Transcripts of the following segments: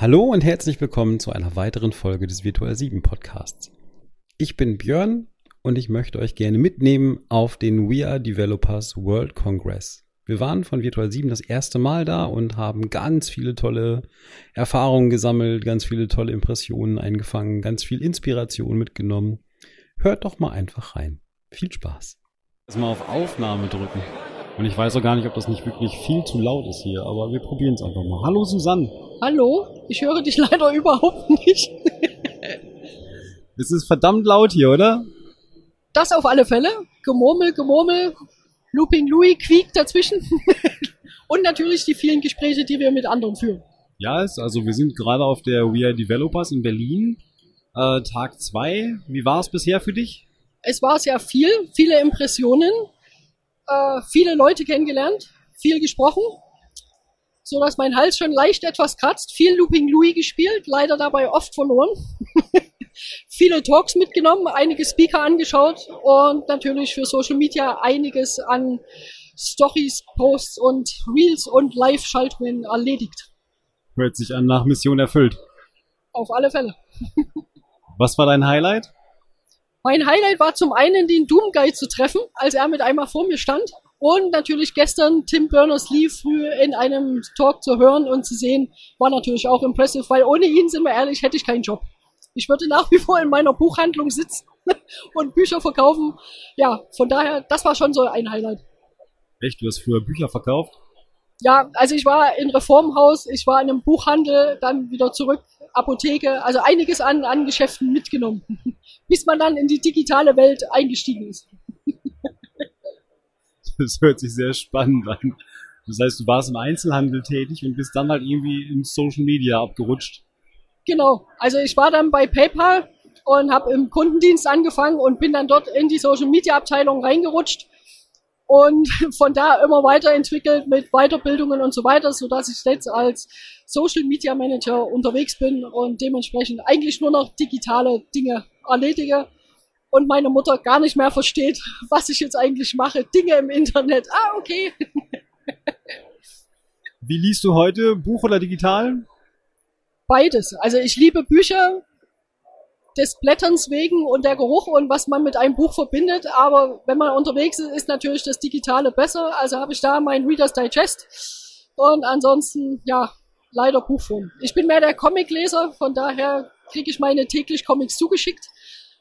Hallo und herzlich willkommen zu einer weiteren Folge des Virtual 7 Podcasts. Ich bin Björn und ich möchte euch gerne mitnehmen auf den We Are Developers World Congress. Wir waren von Virtual 7 das erste Mal da und haben ganz viele tolle Erfahrungen gesammelt, ganz viele tolle Impressionen eingefangen, ganz viel Inspiration mitgenommen. Hört doch mal einfach rein. Viel Spaß. Erstmal auf Aufnahme drücken. Und ich weiß auch gar nicht, ob das nicht wirklich viel zu laut ist hier, aber wir probieren es einfach mal. Hallo Susanne. Hallo, ich höre dich leider überhaupt nicht. es ist verdammt laut hier, oder? Das auf alle Fälle. Gemurmel, Gemurmel, Looping Louis quiekt dazwischen. Und natürlich die vielen Gespräche, die wir mit anderen führen. Ja, also wir sind gerade auf der We Are Developers in Berlin. Äh, Tag 2. Wie war es bisher für dich? Es war sehr viel, viele Impressionen, äh, viele Leute kennengelernt, viel gesprochen so dass mein Hals schon leicht etwas kratzt. Viel Looping Louis gespielt, leider dabei oft verloren. Viele Talks mitgenommen, einige Speaker angeschaut und natürlich für Social Media einiges an Stories, Posts und Reels und Live-Schaltungen erledigt. Hört sich an nach Mission erfüllt. Auf alle Fälle. Was war dein Highlight? Mein Highlight war zum einen den Doom Guy zu treffen, als er mit einmal vor mir stand und natürlich gestern Tim Berners-Lee früh in einem Talk zu hören und zu sehen, war natürlich auch impressive, weil ohne ihn, sind wir ehrlich, hätte ich keinen Job. Ich würde nach wie vor in meiner Buchhandlung sitzen und Bücher verkaufen. Ja, von daher, das war schon so ein Highlight. Echt? Du hast früher Bücher verkauft? Ja, also ich war in Reformhaus, ich war in einem Buchhandel, dann wieder zurück, Apotheke, also einiges an, an Geschäften mitgenommen, bis man dann in die digitale Welt eingestiegen ist. Das hört sich sehr spannend an. Das heißt, du warst im Einzelhandel tätig und bist dann halt irgendwie in Social Media abgerutscht. Genau. Also ich war dann bei PayPal und habe im Kundendienst angefangen und bin dann dort in die Social Media Abteilung reingerutscht und von da immer weiterentwickelt mit Weiterbildungen und so weiter, so dass ich jetzt als Social Media Manager unterwegs bin und dementsprechend eigentlich nur noch digitale Dinge erledige und meine Mutter gar nicht mehr versteht, was ich jetzt eigentlich mache. Dinge im Internet. Ah, okay. Wie liest du heute? Buch oder digital? Beides. Also ich liebe Bücher des Blätterns wegen und der Geruch und was man mit einem Buch verbindet. Aber wenn man unterwegs ist, ist natürlich das Digitale besser. Also habe ich da mein Reader's Digest. Und ansonsten, ja, leider Buchform. Ich bin mehr der Comicleser, von daher kriege ich meine täglich Comics zugeschickt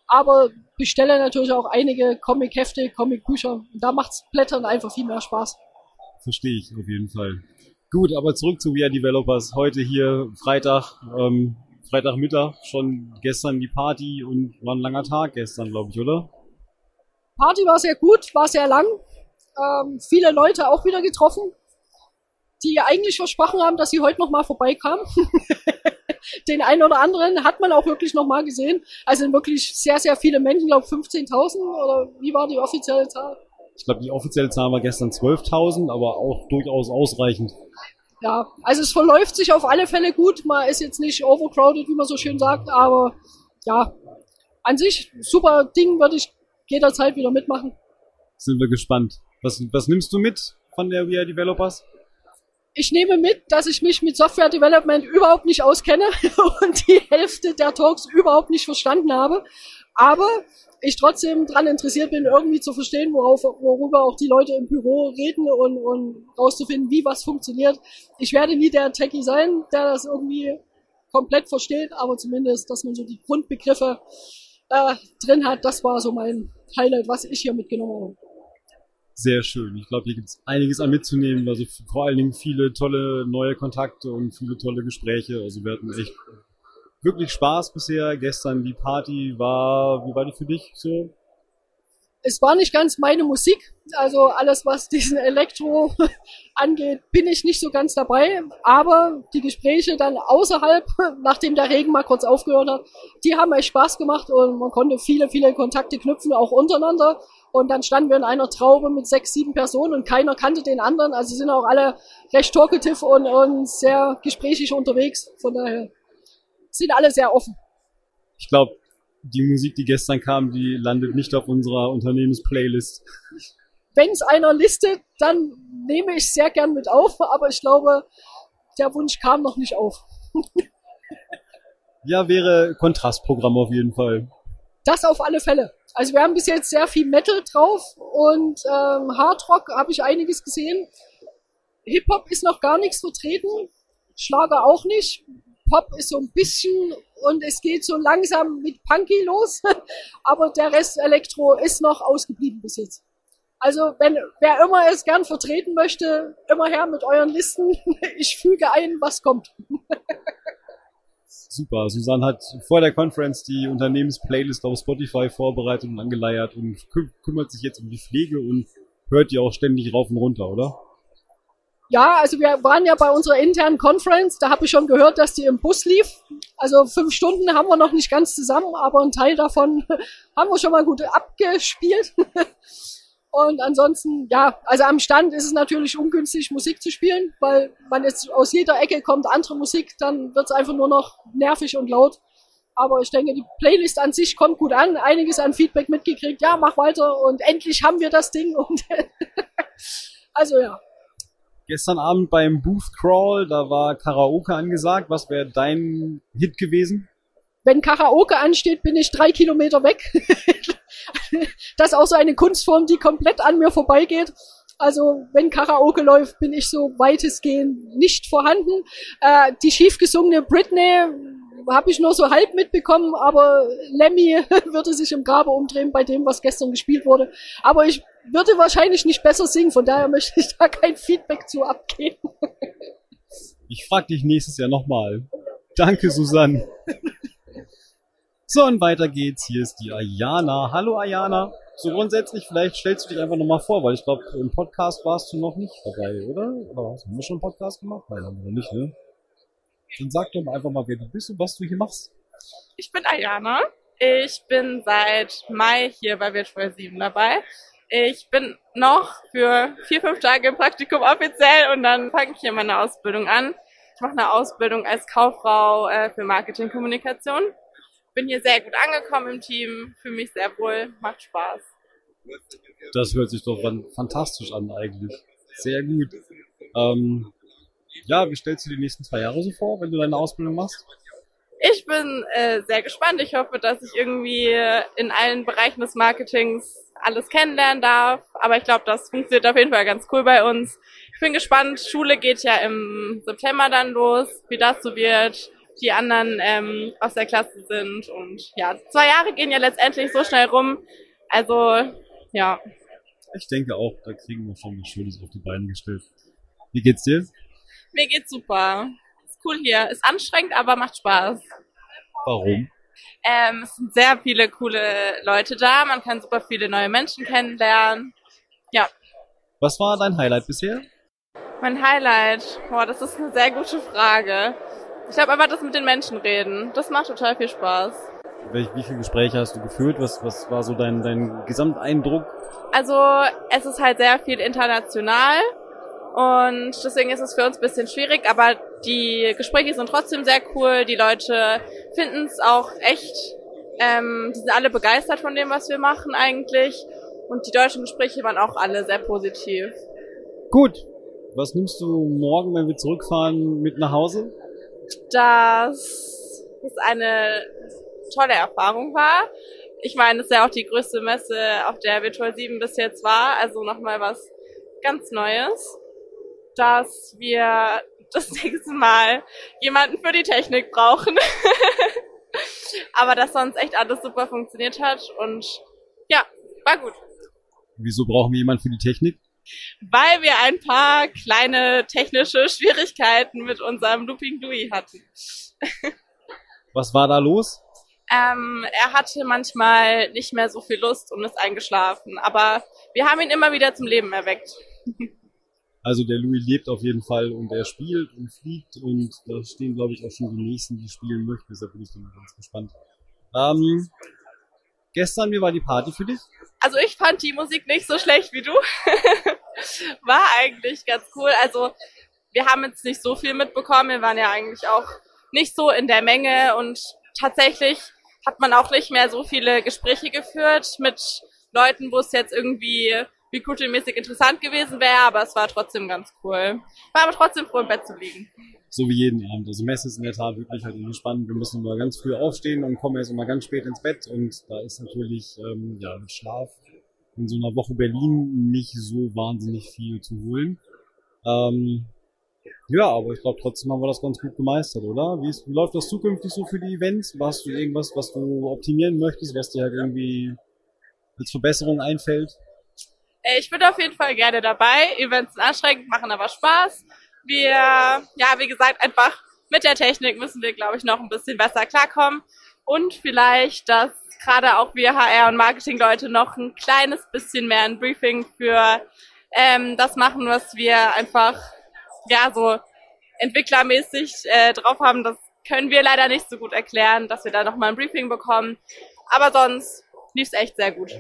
aber bestelle natürlich auch einige Comic-Hefte, Comic-Bücher. Da macht's Blättern einfach viel mehr Spaß. Verstehe ich auf jeden Fall. Gut, aber zurück zu VR Developers. Heute hier Freitag, ähm, Freitagmittag, schon gestern die Party und war ein langer Tag gestern, glaube ich, oder? Party war sehr gut, war sehr lang. Ähm, viele Leute auch wieder getroffen, die eigentlich versprochen haben, dass sie heute noch mal vorbeikamen. den einen oder anderen hat man auch wirklich nochmal gesehen. Also wirklich sehr, sehr viele Menschen, glaube 15.000 oder wie war die offizielle Zahl? Ich glaube, die offizielle Zahl war gestern 12.000, aber auch durchaus ausreichend. Ja, also es verläuft sich auf alle Fälle gut. Man ist jetzt nicht overcrowded, wie man so schön sagt, aber ja, an sich super Ding, würde ich jederzeit wieder mitmachen. Sind wir gespannt. Was, was nimmst du mit von der VR Developers? ich nehme mit, dass ich mich mit Software Development überhaupt nicht auskenne und die Hälfte der Talks überhaupt nicht verstanden habe. Aber ich trotzdem daran interessiert bin, irgendwie zu verstehen, worauf, worüber auch die Leute im Büro reden und, und rauszufinden, wie was funktioniert. Ich werde nie der Techie sein, der das irgendwie komplett versteht, aber zumindest, dass man so die Grundbegriffe äh, drin hat, das war so mein Highlight, was ich hier mitgenommen habe sehr schön. Ich glaube, hier gibt es einiges an mitzunehmen. Also vor allen Dingen viele tolle neue Kontakte und viele tolle Gespräche. Also wir hatten echt wirklich Spaß bisher. Gestern die Party war, wie war die für dich so? Es war nicht ganz meine Musik. Also alles, was diesen Elektro angeht, bin ich nicht so ganz dabei. Aber die Gespräche dann außerhalb, nachdem der Regen mal kurz aufgehört hat, die haben echt Spaß gemacht und man konnte viele, viele Kontakte knüpfen, auch untereinander. Und dann standen wir in einer Traube mit sechs, sieben Personen und keiner kannte den anderen. Also sind auch alle recht talkative und, und sehr gesprächig unterwegs. Von daher sind alle sehr offen. Ich glaube, die Musik, die gestern kam, die landet nicht auf unserer Unternehmensplaylist. Wenn es einer listet, dann nehme ich sehr gern mit auf, aber ich glaube, der Wunsch kam noch nicht auf. Ja, wäre Kontrastprogramm auf jeden Fall. Das auf alle Fälle. Also wir haben bis jetzt sehr viel Metal drauf und ähm, Hardrock habe ich einiges gesehen. Hip-Hop ist noch gar nichts vertreten, Schlager auch nicht. Pop ist so ein bisschen und es geht so langsam mit Punky los, aber der Rest Elektro ist noch ausgeblieben bis jetzt. Also wenn wer immer es gern vertreten möchte, immer her mit euren Listen. Ich füge ein, was kommt. Super. Susanne hat vor der Conference die Unternehmensplaylist auf Spotify vorbereitet und angeleiert und kü kümmert sich jetzt um die Pflege und hört die auch ständig rauf und runter, oder? Ja, also wir waren ja bei unserer internen Conference, da habe ich schon gehört, dass die im Bus lief. Also fünf Stunden haben wir noch nicht ganz zusammen, aber ein Teil davon haben wir schon mal gut abgespielt. Und ansonsten, ja, also am Stand ist es natürlich ungünstig, Musik zu spielen, weil man jetzt aus jeder Ecke kommt andere Musik, dann wird es einfach nur noch nervig und laut. Aber ich denke, die Playlist an sich kommt gut an, einiges an Feedback mitgekriegt, ja, mach weiter und endlich haben wir das Ding. Und also ja. Gestern Abend beim Booth Crawl, da war Karaoke angesagt. Was wäre dein Hit gewesen? Wenn Karaoke ansteht, bin ich drei Kilometer weg. das ist auch so eine Kunstform, die komplett an mir vorbeigeht. Also wenn Karaoke läuft, bin ich so weitestgehend nicht vorhanden. Äh, die schief gesungene Britney habe ich nur so halb mitbekommen, aber Lemmy würde sich im Grabe umdrehen bei dem, was gestern gespielt wurde. Aber ich würde wahrscheinlich nicht besser singen, von daher möchte ich da kein Feedback zu abgeben. Ich frage dich nächstes Jahr nochmal. Danke, Susanne. So, und weiter geht's. Hier ist die Ayana. Hallo, Ayana. So grundsätzlich, vielleicht stellst du dich einfach nochmal vor, weil ich glaube, im Podcast warst du noch nicht dabei, oder? Oder hast du schon einen Podcast gemacht? Nein, haben wir noch nicht, ne? Dann sag doch einfach mal, wer du bist und was du hier machst. Ich bin Ayana. Ich bin seit Mai hier bei Virtual 7 dabei. Ich bin noch für vier, fünf Tage im Praktikum offiziell und dann fange ich hier meine Ausbildung an. Ich mache eine Ausbildung als Kauffrau äh, für Marketingkommunikation bin hier sehr gut angekommen im Team, fühle mich sehr wohl, macht Spaß. Das hört sich doch fantastisch an eigentlich. Sehr gut. Ähm, ja, wie stellst du die nächsten zwei Jahre so vor, wenn du deine Ausbildung machst? Ich bin äh, sehr gespannt. Ich hoffe, dass ich irgendwie in allen Bereichen des Marketings alles kennenlernen darf. Aber ich glaube, das funktioniert auf jeden Fall ganz cool bei uns. Ich bin gespannt. Schule geht ja im September dann los, wie das so wird die anderen ähm, aus der Klasse sind. Und ja, zwei Jahre gehen ja letztendlich so schnell rum. Also, ja. Ich denke auch, da kriegen wir schon was Schönes auf die Beine gestellt. Wie geht's dir? Mir geht's super. Ist cool hier. Ist anstrengend, aber macht Spaß. Warum? Ähm, es sind sehr viele coole Leute da. Man kann super viele neue Menschen kennenlernen. Ja. Was war dein Highlight bisher? Mein Highlight? Boah, das ist eine sehr gute Frage. Ich glaube einfach das mit den Menschen reden. Das macht total viel Spaß. Wie, wie viele Gespräche hast du geführt? Was, was war so dein, dein Gesamteindruck? Also es ist halt sehr viel international und deswegen ist es für uns ein bisschen schwierig, aber die Gespräche sind trotzdem sehr cool. Die Leute finden es auch echt, ähm, die sind alle begeistert von dem, was wir machen eigentlich. Und die deutschen Gespräche waren auch alle sehr positiv. Gut. Was nimmst du morgen, wenn wir zurückfahren, mit nach Hause? dass es eine tolle Erfahrung war. Ich meine, es ist ja auch die größte Messe, auf der Virtual 7 bis jetzt war, also nochmal was ganz Neues, dass wir das nächste Mal jemanden für die Technik brauchen. Aber dass sonst echt alles super funktioniert hat und ja, war gut. Wieso brauchen wir jemanden für die Technik? weil wir ein paar kleine technische Schwierigkeiten mit unserem Looping Louis hatten. Was war da los? Ähm, er hatte manchmal nicht mehr so viel Lust und ist eingeschlafen, aber wir haben ihn immer wieder zum Leben erweckt. Also der Louis lebt auf jeden Fall und er spielt und fliegt und da stehen, glaube ich, auch schon die nächsten, die spielen möchten. Deshalb bin ich dann ganz gespannt. Ähm, gestern, wie war die Party für dich? Also ich fand die Musik nicht so schlecht wie du. war eigentlich ganz cool. Also wir haben jetzt nicht so viel mitbekommen. Wir waren ja eigentlich auch nicht so in der Menge und tatsächlich hat man auch nicht mehr so viele Gespräche geführt mit Leuten, wo es jetzt irgendwie, wie recruiting-mäßig interessant gewesen wäre, aber es war trotzdem ganz cool. War aber trotzdem froh, im Bett zu liegen. So wie jeden Abend. Also Messe ist in der Tat wirklich halt irgendwie spannend. Wir müssen immer ganz früh aufstehen und kommen erst immer ganz spät ins Bett und da ist natürlich, ähm, ja, mit Schlaf in so einer Woche Berlin nicht so wahnsinnig viel zu holen. Ähm, ja, aber ich glaube, trotzdem haben wir das ganz gut gemeistert, oder? Wie, ist, wie läuft das zukünftig so für die Events? Hast du irgendwas, was du optimieren möchtest, was dir halt irgendwie als Verbesserung einfällt? Äh, ich bin auf jeden Fall gerne dabei. Events sind anstrengend, machen aber Spaß. Wir, ja, wie gesagt, einfach mit der Technik müssen wir, glaube ich, noch ein bisschen besser klarkommen. Und vielleicht, dass gerade auch wir HR- und Marketing-Leute noch ein kleines bisschen mehr ein Briefing für ähm, das machen, was wir einfach ja so entwicklermäßig äh, drauf haben. Das können wir leider nicht so gut erklären, dass wir da nochmal ein Briefing bekommen. Aber sonst lief es echt sehr gut.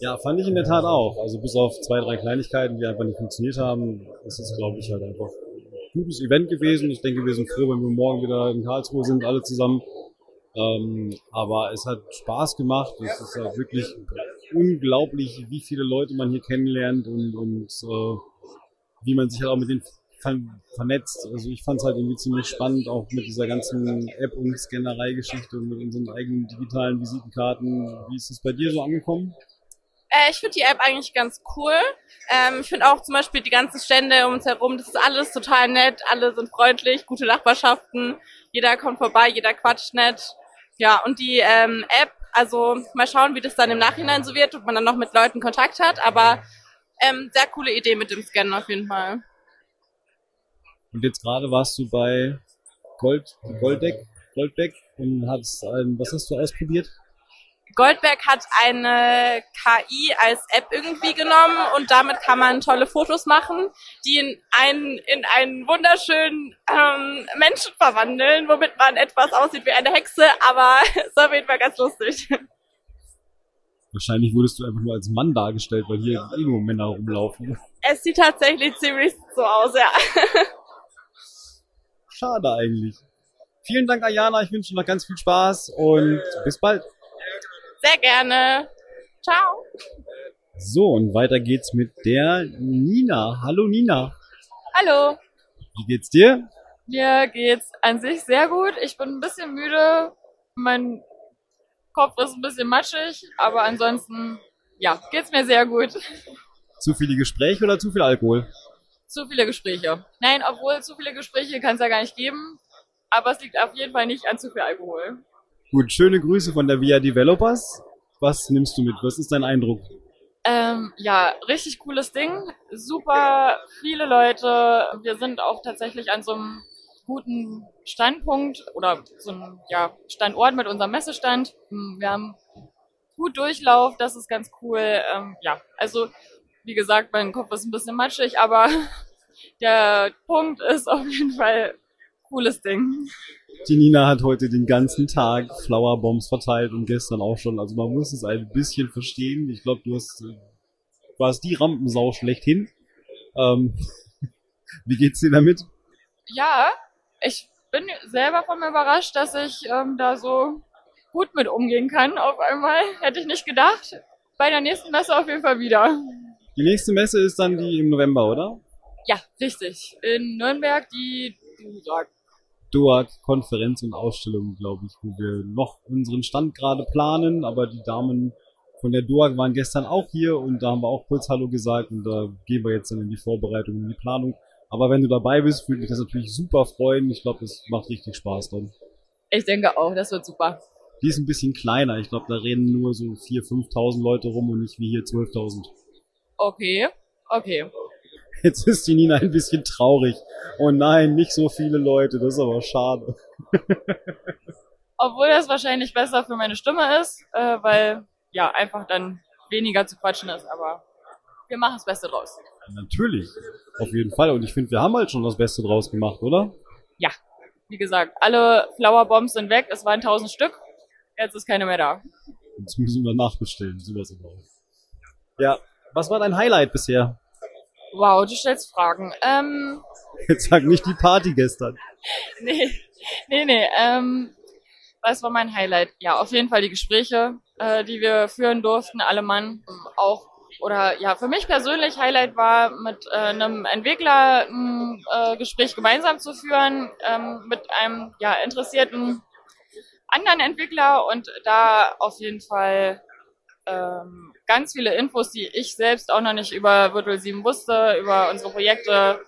Ja, fand ich in der Tat auch. Also bis auf zwei, drei Kleinigkeiten, die einfach nicht funktioniert haben, ist es, glaube ich, halt einfach ein gutes Event gewesen. Ich denke, wir sind froh, wenn wir morgen wieder in Karlsruhe sind, alle zusammen. Ähm, aber es hat Spaß gemacht. Es ist halt wirklich unglaublich, wie viele Leute man hier kennenlernt und, und äh, wie man sich halt auch mit denen vernetzt. Also ich fand es halt irgendwie ziemlich spannend, auch mit dieser ganzen App- und Scannerei-Geschichte und mit unseren eigenen digitalen Visitenkarten. Wie ist es bei dir so angekommen? Äh, ich finde die App eigentlich ganz cool. Ähm, ich finde auch zum Beispiel die ganzen Stände um uns herum, das ist alles total nett, alle sind freundlich, gute Nachbarschaften, jeder kommt vorbei, jeder quatscht nett. Ja, und die ähm, App, also mal schauen, wie das dann im Nachhinein so wird, ob man dann noch mit Leuten Kontakt hat, aber ähm, sehr coole Idee mit dem Scannen auf jeden Fall. Und jetzt gerade warst du bei Gold, Golddeck, Golddeck und hast, ein, was hast du ausprobiert? Goldberg hat eine KI als App irgendwie genommen und damit kann man tolle Fotos machen, die in einen, in einen wunderschönen ähm, Menschen verwandeln, womit man etwas aussieht wie eine Hexe, aber es ist auf jeden Fall ganz lustig. Wahrscheinlich wurdest du einfach nur als Mann dargestellt, weil hier eh nur Männer rumlaufen. Es sieht tatsächlich ziemlich so aus, ja. Schade eigentlich. Vielen Dank, Ayana. Ich wünsche dir noch ganz viel Spaß und bis bald. Sehr gerne. Ciao. So, und weiter geht's mit der Nina. Hallo Nina. Hallo. Wie geht's dir? Mir geht's an sich sehr gut. Ich bin ein bisschen müde. Mein Kopf ist ein bisschen matschig, aber ansonsten, ja, geht's mir sehr gut. Zu viele Gespräche oder zu viel Alkohol? Zu viele Gespräche. Nein, obwohl zu viele Gespräche kann es ja gar nicht geben. Aber es liegt auf jeden Fall nicht an zu viel Alkohol. Gut, schöne Grüße von der VIA Developers. Was nimmst du mit? Was ist dein Eindruck? Ähm, ja, richtig cooles Ding. Super viele Leute. Wir sind auch tatsächlich an so einem guten Standpunkt oder so einem ja, Standort mit unserem Messestand. Wir haben gut Durchlauf, das ist ganz cool. Ähm, ja, also wie gesagt, mein Kopf ist ein bisschen matschig, aber der Punkt ist auf jeden Fall cooles Ding. Die Nina hat heute den ganzen Tag Flowerbombs verteilt und gestern auch schon. Also man muss es ein bisschen verstehen. Ich glaube, du hast, warst die Rampensau schlechthin. Ähm, wie geht's dir damit? Ja, ich bin selber von mir überrascht, dass ich ähm, da so gut mit umgehen kann auf einmal. Hätte ich nicht gedacht. Bei der nächsten Messe auf jeden Fall wieder. Die nächste Messe ist dann die im November, oder? Ja, richtig. In Nürnberg die DUSAG. DUAG Konferenz und Ausstellung, glaube ich, wo wir noch unseren Stand gerade planen, aber die Damen von der DUAG waren gestern auch hier und da haben wir auch kurz Hallo gesagt und da gehen wir jetzt dann in die Vorbereitung, in die Planung. Aber wenn du dabei bist, würde mich das natürlich super freuen. Ich glaube, das macht richtig Spaß dann. Ich denke auch, das wird super. Die ist ein bisschen kleiner. Ich glaube, da reden nur so 4.000, 5.000 Leute rum und nicht wie hier 12.000. Okay, okay. Jetzt ist die Nina ein bisschen traurig. Oh nein, nicht so viele Leute, das ist aber schade. Obwohl das wahrscheinlich besser für meine Stimme ist, äh, weil ja einfach dann weniger zu quatschen ist, aber wir machen das Beste draus. Ja, natürlich, auf jeden Fall. Und ich finde, wir haben halt schon das Beste draus gemacht, oder? Ja, wie gesagt, alle Flowerbombs sind weg, es waren 1000 Stück, jetzt ist keine mehr da. Jetzt müssen wir nachbestellen, sowas aber auch. Ja, was war dein Highlight bisher? Wow, du stellst Fragen. Ähm, Jetzt sag nicht die Party gestern. nee, nee, nee. Ähm, was war mein Highlight? Ja, auf jeden Fall die Gespräche, äh, die wir führen durften, alle Mann. Auch oder ja, für mich persönlich Highlight war, mit äh, einem Entwickler ein äh, Gespräch gemeinsam zu führen, ähm, mit einem ja, interessierten anderen Entwickler und da auf jeden Fall ähm, ganz viele Infos, die ich selbst auch noch nicht über Virtual 7 wusste, über unsere Projekte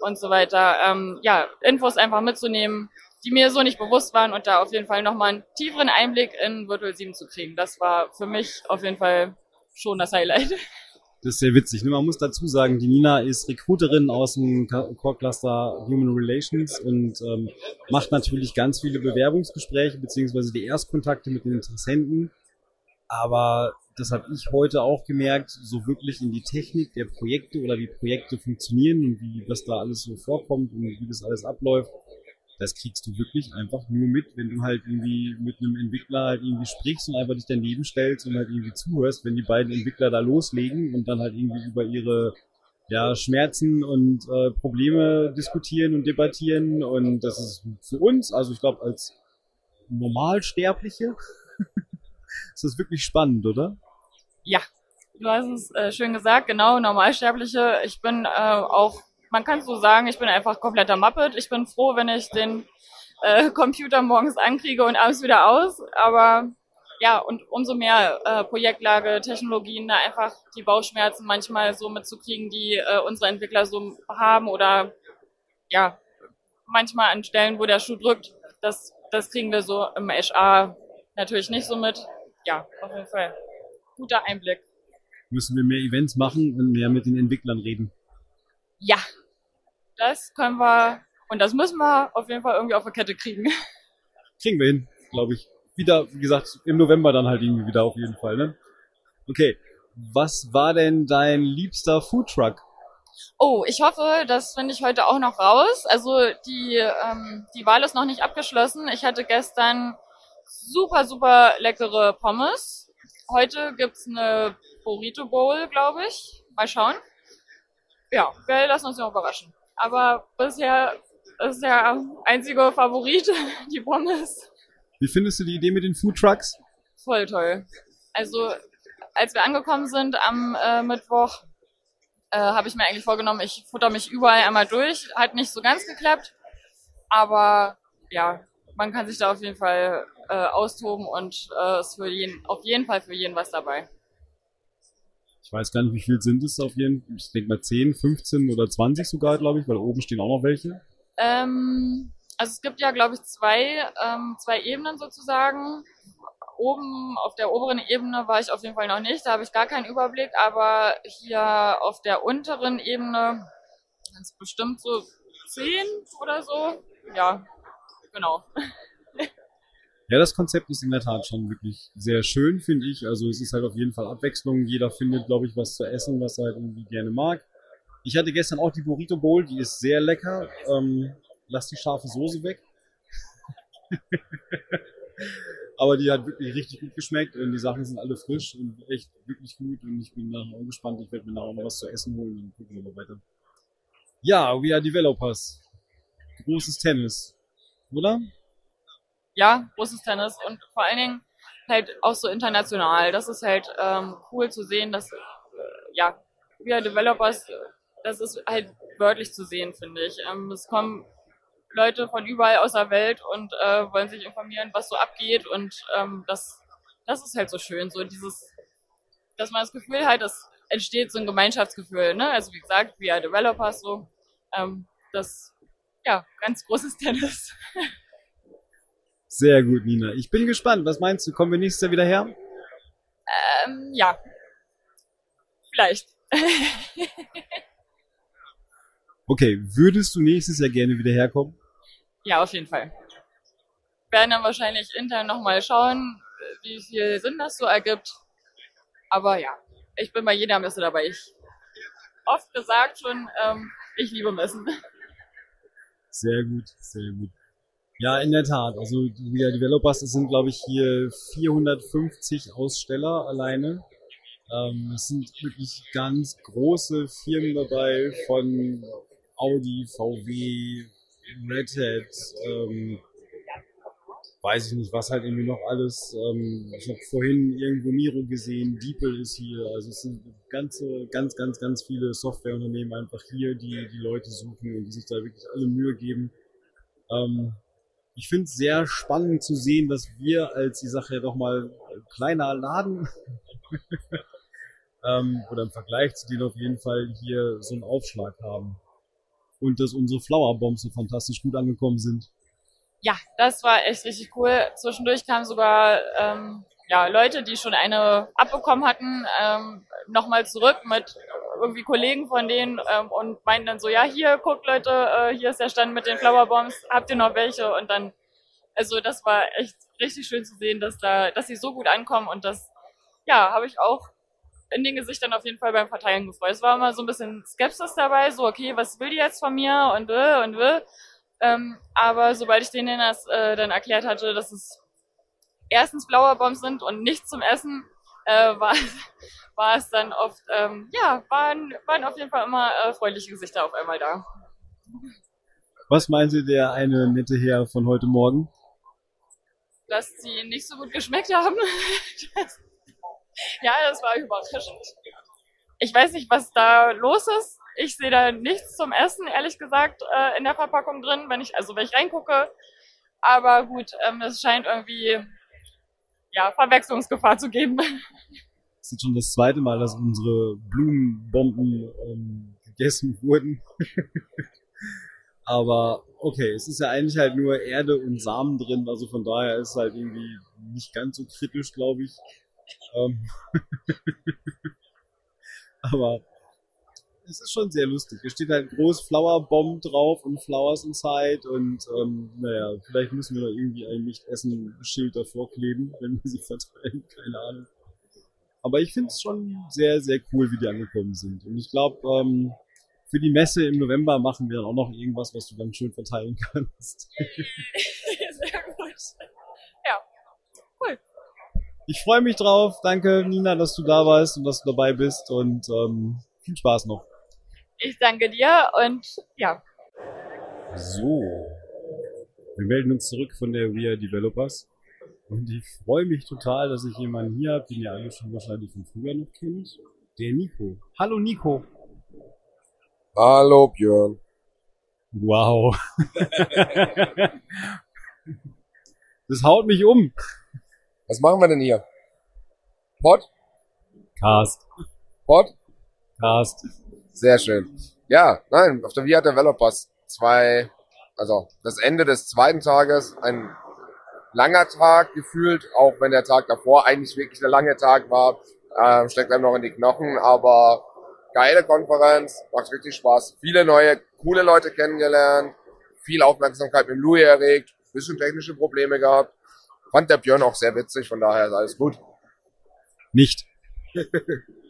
und so weiter. Ähm, ja, Infos einfach mitzunehmen, die mir so nicht bewusst waren und da auf jeden Fall nochmal einen tieferen Einblick in Virtual 7 zu kriegen. Das war für mich auf jeden Fall schon das Highlight. Das ist sehr witzig. Ne? Man muss dazu sagen, die Nina ist Recruiterin aus dem Core Cluster Human Relations und ähm, macht natürlich ganz viele Bewerbungsgespräche beziehungsweise die Erstkontakte mit den Interessenten. Aber das habe ich heute auch gemerkt, so wirklich in die Technik der Projekte oder wie Projekte funktionieren und wie was da alles so vorkommt und wie das alles abläuft, das kriegst du wirklich einfach nur mit, wenn du halt irgendwie mit einem Entwickler halt irgendwie sprichst und einfach dich daneben stellst und halt irgendwie zuhörst, wenn die beiden Entwickler da loslegen und dann halt irgendwie über ihre ja, Schmerzen und äh, Probleme diskutieren und debattieren und das ist für uns, also ich glaube als Normalsterbliche, ist das wirklich spannend, oder? Ja, du hast es äh, schön gesagt, genau, Normalsterbliche. Ich bin äh, auch man kann so sagen, ich bin einfach kompletter Muppet. Ich bin froh, wenn ich den äh, Computer morgens ankriege und abends wieder aus. Aber ja, und umso mehr äh, Projektlage, Technologien, da einfach die Bauchschmerzen manchmal so mitzukriegen, die äh, unsere Entwickler so haben oder ja, manchmal an Stellen, wo der Schuh drückt, das, das kriegen wir so im HR natürlich nicht so mit. Ja, auf jeden Fall. Guter Einblick. Müssen wir mehr Events machen und mehr mit den Entwicklern reden. Ja, das können wir und das müssen wir auf jeden Fall irgendwie auf der Kette kriegen. Kriegen wir hin, glaube ich. Wieder, wie gesagt, im November dann halt irgendwie wieder auf jeden Fall, ne? Okay. Was war denn dein liebster Foodtruck? Oh, ich hoffe, das finde ich heute auch noch raus. Also die, ähm, die Wahl ist noch nicht abgeschlossen. Ich hatte gestern super, super leckere Pommes. Heute gibt's eine Burrito Bowl, glaube ich. Mal schauen. Ja, wir lassen uns noch überraschen. Aber bisher ist der einzige Favorit die Pommes. Wie findest du die Idee mit den Food Trucks? Voll toll. Also als wir angekommen sind am äh, Mittwoch, äh, habe ich mir eigentlich vorgenommen, ich futter mich überall einmal durch. Hat nicht so ganz geklappt, aber ja, man kann sich da auf jeden Fall äh, austoben und äh, ist für jeden, auf jeden Fall für jeden was dabei. Ich weiß gar nicht, wie viel sind es auf jeden Fall. Ich denke mal 10, 15 oder 20 sogar, glaube ich, weil oben stehen auch noch welche. Ähm, also es gibt ja, glaube ich, zwei, ähm, zwei Ebenen sozusagen. Oben auf der oberen Ebene war ich auf jeden Fall noch nicht, da habe ich gar keinen Überblick, aber hier auf der unteren Ebene sind es bestimmt so zehn oder so. Ja, genau. Ja, das Konzept ist in der Tat schon wirklich sehr schön, finde ich. Also es ist halt auf jeden Fall Abwechslung. Jeder findet, glaube ich, was zu essen, was er halt irgendwie gerne mag. Ich hatte gestern auch die Burrito Bowl, die ist sehr lecker. Ähm, lass die scharfe Soße weg. Aber die hat wirklich richtig gut geschmeckt und die Sachen sind alle frisch und echt wirklich gut und ich bin nachher auch gespannt. Ich werde mir nachher noch was zu essen holen und gucken wir mal weiter. Ja, we are developers. Großes Tennis. Oder? Ja, großes Tennis und vor allen Dingen halt auch so international. Das ist halt ähm, cool zu sehen, dass äh, ja, wir Developers, das ist halt wörtlich zu sehen, finde ich. Ähm, es kommen Leute von überall aus der Welt und äh, wollen sich informieren, was so abgeht und ähm, das, das ist halt so schön, so dieses, dass man das Gefühl hat, es entsteht so ein Gemeinschaftsgefühl, ne? Also wie gesagt, wir Developers so, ähm, das ja ganz großes Tennis. Sehr gut, Nina. Ich bin gespannt. Was meinst du? Kommen wir nächstes Jahr wieder her? Ähm, ja. Vielleicht. okay, würdest du nächstes Jahr gerne wieder herkommen? Ja, auf jeden Fall. Wir werden dann wahrscheinlich intern nochmal schauen, wie viel Sinn das so ergibt. Aber ja, ich bin bei jeder Messe dabei. Ich oft gesagt schon, ähm, ich liebe Messen. Sehr gut, sehr gut. Ja, in der Tat. Also wir Developers, es sind glaube ich hier 450 Aussteller alleine. Ähm, es sind wirklich ganz große Firmen dabei von Audi, VW, Red Hat, ähm, weiß ich nicht, was halt irgendwie noch alles. Ähm, ich habe vorhin irgendwo Miro gesehen, Diepel ist hier, also es sind ganze, ganz, ganz, ganz viele Softwareunternehmen einfach hier, die die Leute suchen und die sich da wirklich alle Mühe geben. Ähm, ich finde es sehr spannend zu sehen, dass wir als die Sache doch mal kleiner Laden ähm, oder im Vergleich zu denen auf jeden Fall hier so einen Aufschlag haben. Und dass unsere Flower Bombs so fantastisch gut angekommen sind. Ja, das war echt richtig cool. Zwischendurch kamen sogar ähm, ja, Leute, die schon eine abbekommen hatten, ähm, nochmal zurück mit irgendwie Kollegen von denen ähm, und meinten dann so, ja, hier, guckt Leute, äh, hier ist der Stand mit den Flower Bombs, habt ihr noch welche? Und dann, also das war echt richtig schön zu sehen, dass da, dass sie so gut ankommen und das, ja, habe ich auch in den Gesichtern auf jeden Fall beim Verteilen gefreut. Es war immer so ein bisschen Skepsis dabei, so, okay, was will die jetzt von mir und will und will. Ähm, aber sobald ich denen das äh, dann erklärt hatte, dass es erstens Bombs sind und nicht zum Essen, äh, war, war es dann oft, ähm, ja, waren, waren auf jeden Fall immer äh, freundliche Gesichter auf einmal da. Was meinte der eine nette Herr von heute Morgen? Dass sie nicht so gut geschmeckt haben. ja, das war überraschend. Ich weiß nicht, was da los ist. Ich sehe da nichts zum Essen, ehrlich gesagt, äh, in der Verpackung drin, wenn ich, also wenn ich reingucke. Aber gut, ähm, es scheint irgendwie ja, Verwechslungsgefahr zu geben. Das ist schon das zweite Mal, dass unsere Blumenbomben ähm, gegessen wurden. Aber okay, es ist ja eigentlich halt nur Erde und Samen drin, also von daher ist es halt irgendwie nicht ganz so kritisch, glaube ich. Ähm Aber es ist schon sehr lustig. Hier steht halt groß Flower Bomb drauf und Flowers Inside und ähm, naja, vielleicht müssen wir noch irgendwie ein Nicht-Essen-Schild davor kleben, wenn wir sie verteilen, keine Ahnung. Aber ich finde es schon sehr, sehr cool, wie die angekommen sind. Und ich glaube, ähm, für die Messe im November machen wir dann auch noch irgendwas, was du dann schön verteilen kannst. sehr gut. Ja, cool. Ich freue mich drauf. Danke, Nina, dass du da warst und dass du dabei bist und ähm, viel Spaß noch. Ich danke dir und ja. So. Wir melden uns zurück von der We Are Developers. Und ich freue mich total, dass ich jemanden hier habe, den ihr alle schon wahrscheinlich von früher noch kennt. Der Nico. Hallo Nico. Hallo Björn. Wow. das haut mich um. Was machen wir denn hier? Pod? Cast. Pod? Cast. Sehr schön. Ja, nein, auf der VIA Developers zwei, also das Ende des zweiten Tages, ein langer Tag gefühlt, auch wenn der Tag davor eigentlich wirklich der lange Tag war, ähm, steckt einem noch in die Knochen, aber geile Konferenz, macht richtig Spaß, viele neue, coole Leute kennengelernt, viel Aufmerksamkeit mit Louis erregt, bisschen technische Probleme gehabt, fand der Björn auch sehr witzig, von daher ist alles gut. Nicht.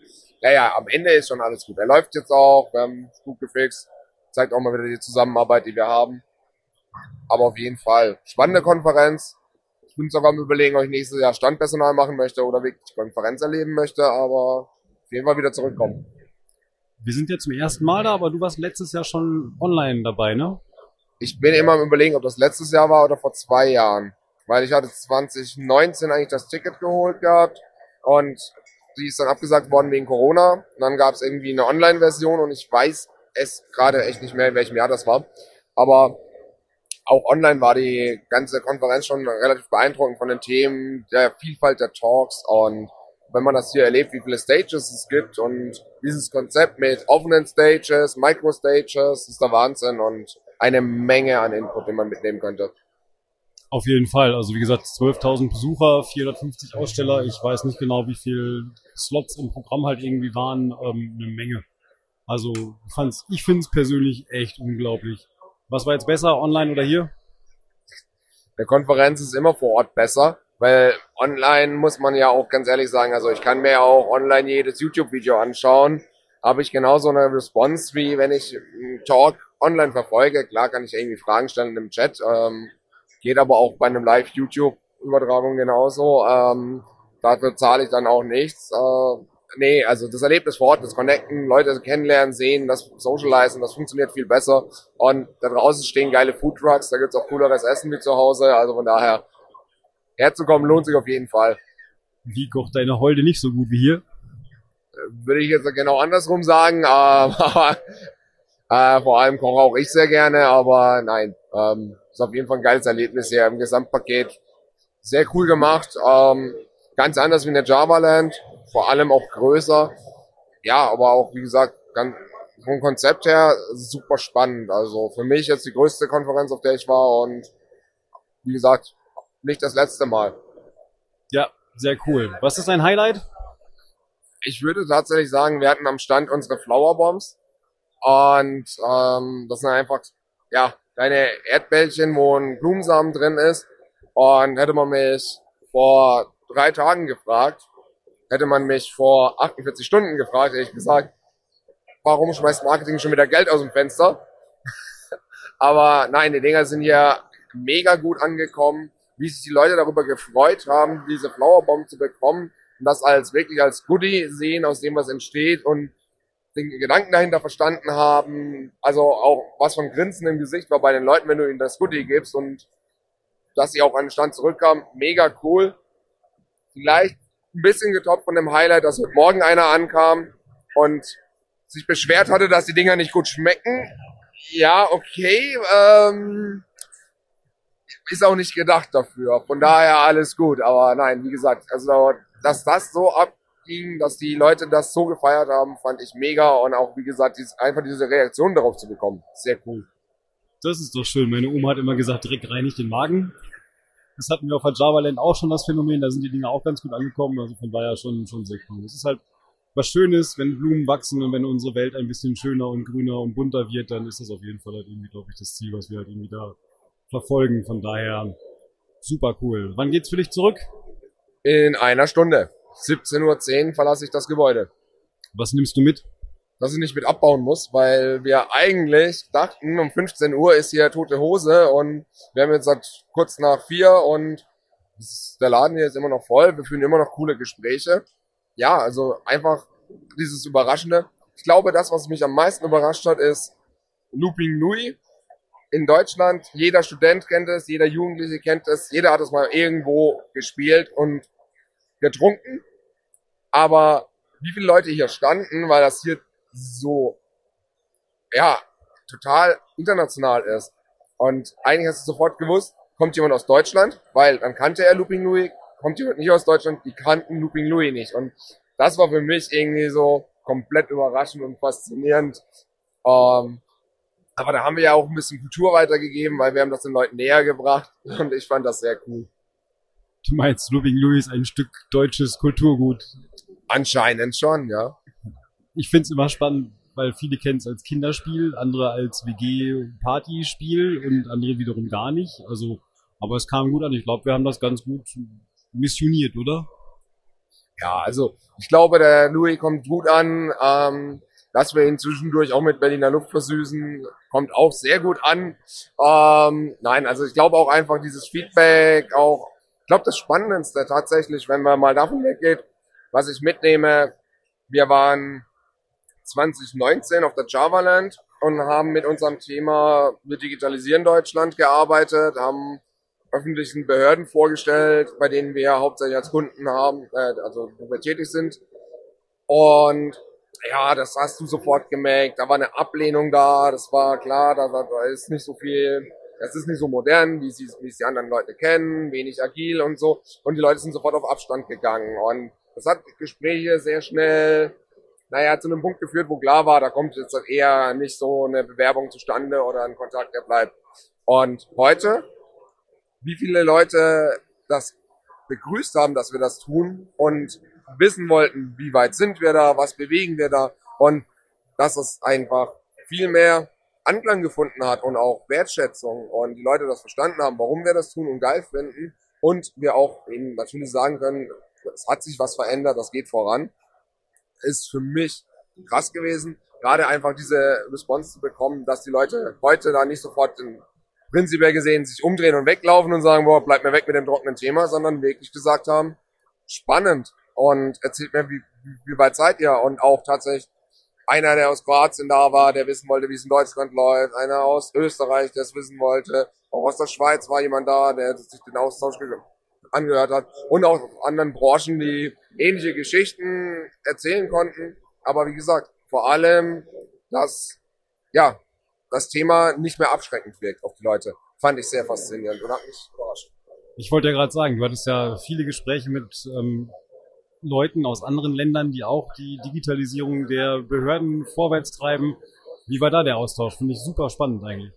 naja, am Ende ist schon alles gut. Er läuft jetzt auch, wir haben es gut gefixt, zeigt auch mal wieder die Zusammenarbeit, die wir haben. Aber auf jeden Fall, spannende Konferenz. Ich bin sogar am überlegen, ob ich nächstes Jahr Standpersonal machen möchte oder wirklich Konferenz erleben möchte, aber auf jeden Fall wieder zurückkommen. Wir sind jetzt zum ersten Mal da, aber du warst letztes Jahr schon online dabei, ne? Ich bin immer am überlegen, ob das letztes Jahr war oder vor zwei Jahren. Weil ich hatte 2019 eigentlich das Ticket geholt gehabt und die ist dann abgesagt worden wegen Corona. Und dann gab es irgendwie eine Online-Version und ich weiß es gerade echt nicht mehr, in welchem Jahr das war. Aber auch online war die ganze Konferenz schon relativ beeindruckend von den Themen, der Vielfalt der Talks und wenn man das hier erlebt, wie viele Stages es gibt und dieses Konzept mit offenen Stages, Micro-Stages, ist der Wahnsinn und eine Menge an Input, den man mitnehmen könnte. Auf jeden Fall. Also wie gesagt, 12.000 Besucher, 450 Aussteller. Ich weiß nicht genau, wie viel Slots im Programm halt irgendwie waren. Ähm, eine Menge. Also fand's, ich finde es persönlich echt unglaublich. Was war jetzt besser, online oder hier? Der Konferenz ist immer vor Ort besser, weil online muss man ja auch ganz ehrlich sagen, also ich kann mir auch online jedes YouTube-Video anschauen, habe ich genauso eine Response, wie wenn ich einen Talk online verfolge. Klar kann ich irgendwie Fragen stellen im Chat, ähm, Geht aber auch bei einem Live-YouTube-Übertragung genauso. Ähm, dafür zahle ich dann auch nichts. Äh, nee, also das Erlebnis vor Ort, das Connecten, Leute kennenlernen, sehen, das Socializen, das funktioniert viel besser. Und da draußen stehen geile Foodtrucks, da gibt's auch cooleres Essen wie zu Hause. Also von daher, herzukommen lohnt sich auf jeden Fall. Wie kocht deine Holde nicht so gut wie hier? würde ich jetzt genau andersrum sagen, aber äh, vor allem koche auch ich sehr gerne, aber nein, ähm, ist auf jeden Fall ein geiles Erlebnis hier im Gesamtpaket. Sehr cool gemacht, ähm, ganz anders wie in der Java Land, vor allem auch größer. Ja, aber auch, wie gesagt, ganz, vom Konzept her super spannend. Also für mich jetzt die größte Konferenz, auf der ich war und wie gesagt, nicht das letzte Mal. Ja, sehr cool. Was ist dein Highlight? Ich würde tatsächlich sagen, wir hatten am Stand unsere Flower Bombs und ähm, das sind einfach ja kleine Erdbällchen, wo ein Blumensamen drin ist. Und hätte man mich vor drei Tagen gefragt, hätte man mich vor 48 Stunden gefragt, hätte ich gesagt, warum schmeißt Marketing schon wieder Geld aus dem Fenster? Aber nein, die Dinger sind hier mega gut angekommen, wie sich die Leute darüber gefreut haben, diese Flowerbomb zu bekommen und das als wirklich als Goodie sehen, aus dem was entsteht und den Gedanken dahinter verstanden haben. Also auch was von Grinsen im Gesicht war bei den Leuten, wenn du ihnen das Goodie gibst und dass sie auch an den Stand zurückkamen. Mega cool. Vielleicht ein bisschen getoppt von dem Highlight, dass heute Morgen einer ankam und sich beschwert hatte, dass die Dinger nicht gut schmecken. Ja, okay. Ähm, ist auch nicht gedacht dafür. Von daher alles gut. Aber nein, wie gesagt, also dass das so abging, dass die Leute das so gefeiert haben, fand ich mega. Und auch, wie gesagt, dies, einfach diese Reaktion darauf zu bekommen. Sehr cool. Das ist doch schön. Meine Oma hat immer gesagt, Dreck reinigt den Magen. Das hatten wir auf der Java Land auch schon das Phänomen. Da sind die Dinge auch ganz gut angekommen. Also von daher schon, schon sehr cool. Es ist halt was Schönes, wenn Blumen wachsen und wenn unsere Welt ein bisschen schöner und grüner und bunter wird, dann ist das auf jeden Fall halt irgendwie, glaube ich, das Ziel, was wir halt irgendwie da verfolgen. Von daher super cool. Wann geht's für dich zurück? In einer Stunde. 17.10 Uhr verlasse ich das Gebäude. Was nimmst du mit? Dass ich nicht mit abbauen muss, weil wir eigentlich dachten, um 15 Uhr ist hier tote Hose und wir haben jetzt seit kurz nach vier und der Laden hier ist immer noch voll. Wir führen immer noch coole Gespräche. Ja, also einfach dieses Überraschende. Ich glaube, das, was mich am meisten überrascht hat, ist Looping Louis in Deutschland. Jeder Student kennt es, jeder Jugendliche kennt es, jeder hat es mal irgendwo gespielt und getrunken. Aber wie viele Leute hier standen, weil das hier so, ja, total international ist. Und eigentlich hast du sofort gewusst, kommt jemand aus Deutschland, weil dann kannte er Looping Louis, kommt jemand nicht aus Deutschland, die kannten Looping Louis nicht. Und das war für mich irgendwie so komplett überraschend und faszinierend. Ähm, aber da haben wir ja auch ein bisschen Kultur weitergegeben, weil wir haben das den Leuten näher gebracht und ich fand das sehr cool. Du meinst, Looping Louis ein Stück deutsches Kulturgut? Anscheinend schon, ja. Ich find's immer spannend, weil viele kennen es als Kinderspiel, andere als WG-Partyspiel und andere wiederum gar nicht. Also, aber es kam gut an. Ich glaube, wir haben das ganz gut missioniert, oder? Ja, also ich glaube, der Louis kommt gut an. Ähm, dass wir ihn zwischendurch auch mit Berliner Luft versüßen, kommt auch sehr gut an. Ähm, nein, also ich glaube auch einfach dieses Feedback, auch, ich glaube das Spannendste tatsächlich, wenn man mal davon weggeht, was ich mitnehme, wir waren 2019 auf der Javaland und haben mit unserem Thema Wir digitalisieren Deutschland gearbeitet, haben öffentlichen Behörden vorgestellt, bei denen wir hauptsächlich als Kunden haben, äh, also wo wir tätig sind. Und ja, das hast du sofort gemerkt. Da war eine Ablehnung da, das war klar, da, da ist nicht so viel, das ist nicht so modern, wie sie, wie es die anderen Leute kennen, wenig agil und so. Und die Leute sind sofort auf Abstand gegangen. Und das hat Gespräche sehr schnell, naja, zu einem Punkt geführt, wo klar war, da kommt jetzt eher nicht so eine Bewerbung zustande oder ein Kontakt, der bleibt. Und heute, wie viele Leute das begrüßt haben, dass wir das tun und wissen wollten, wie weit sind wir da, was bewegen wir da und dass es einfach viel mehr Anklang gefunden hat und auch Wertschätzung und die Leute das verstanden haben, warum wir das tun und geil finden und wir auch eben natürlich sagen können, es hat sich was verändert, das geht voran, ist für mich krass gewesen, gerade einfach diese Response zu bekommen, dass die Leute heute da nicht sofort in prinzipiell gesehen sich umdrehen und weglaufen und sagen, boah, bleib mir weg mit dem trockenen Thema, sondern wirklich gesagt haben, spannend, und erzählt mir, wie, wie weit seid ihr? Und auch tatsächlich einer, der aus Kroatien da war, der wissen wollte, wie es in Deutschland läuft, einer aus Österreich, der es wissen wollte, auch aus der Schweiz war jemand da, der sich den Austausch angehört hat und auch anderen Branchen, die ähnliche Geschichten erzählen konnten. Aber wie gesagt, vor allem, dass ja das Thema nicht mehr abschreckend wirkt auf die Leute, fand ich sehr faszinierend und hat mich überrascht. Ich wollte ja gerade sagen, du hattest ja viele Gespräche mit ähm, Leuten aus anderen Ländern, die auch die Digitalisierung der Behörden vorwärts treiben. Wie war da der Austausch? Finde ich super spannend eigentlich.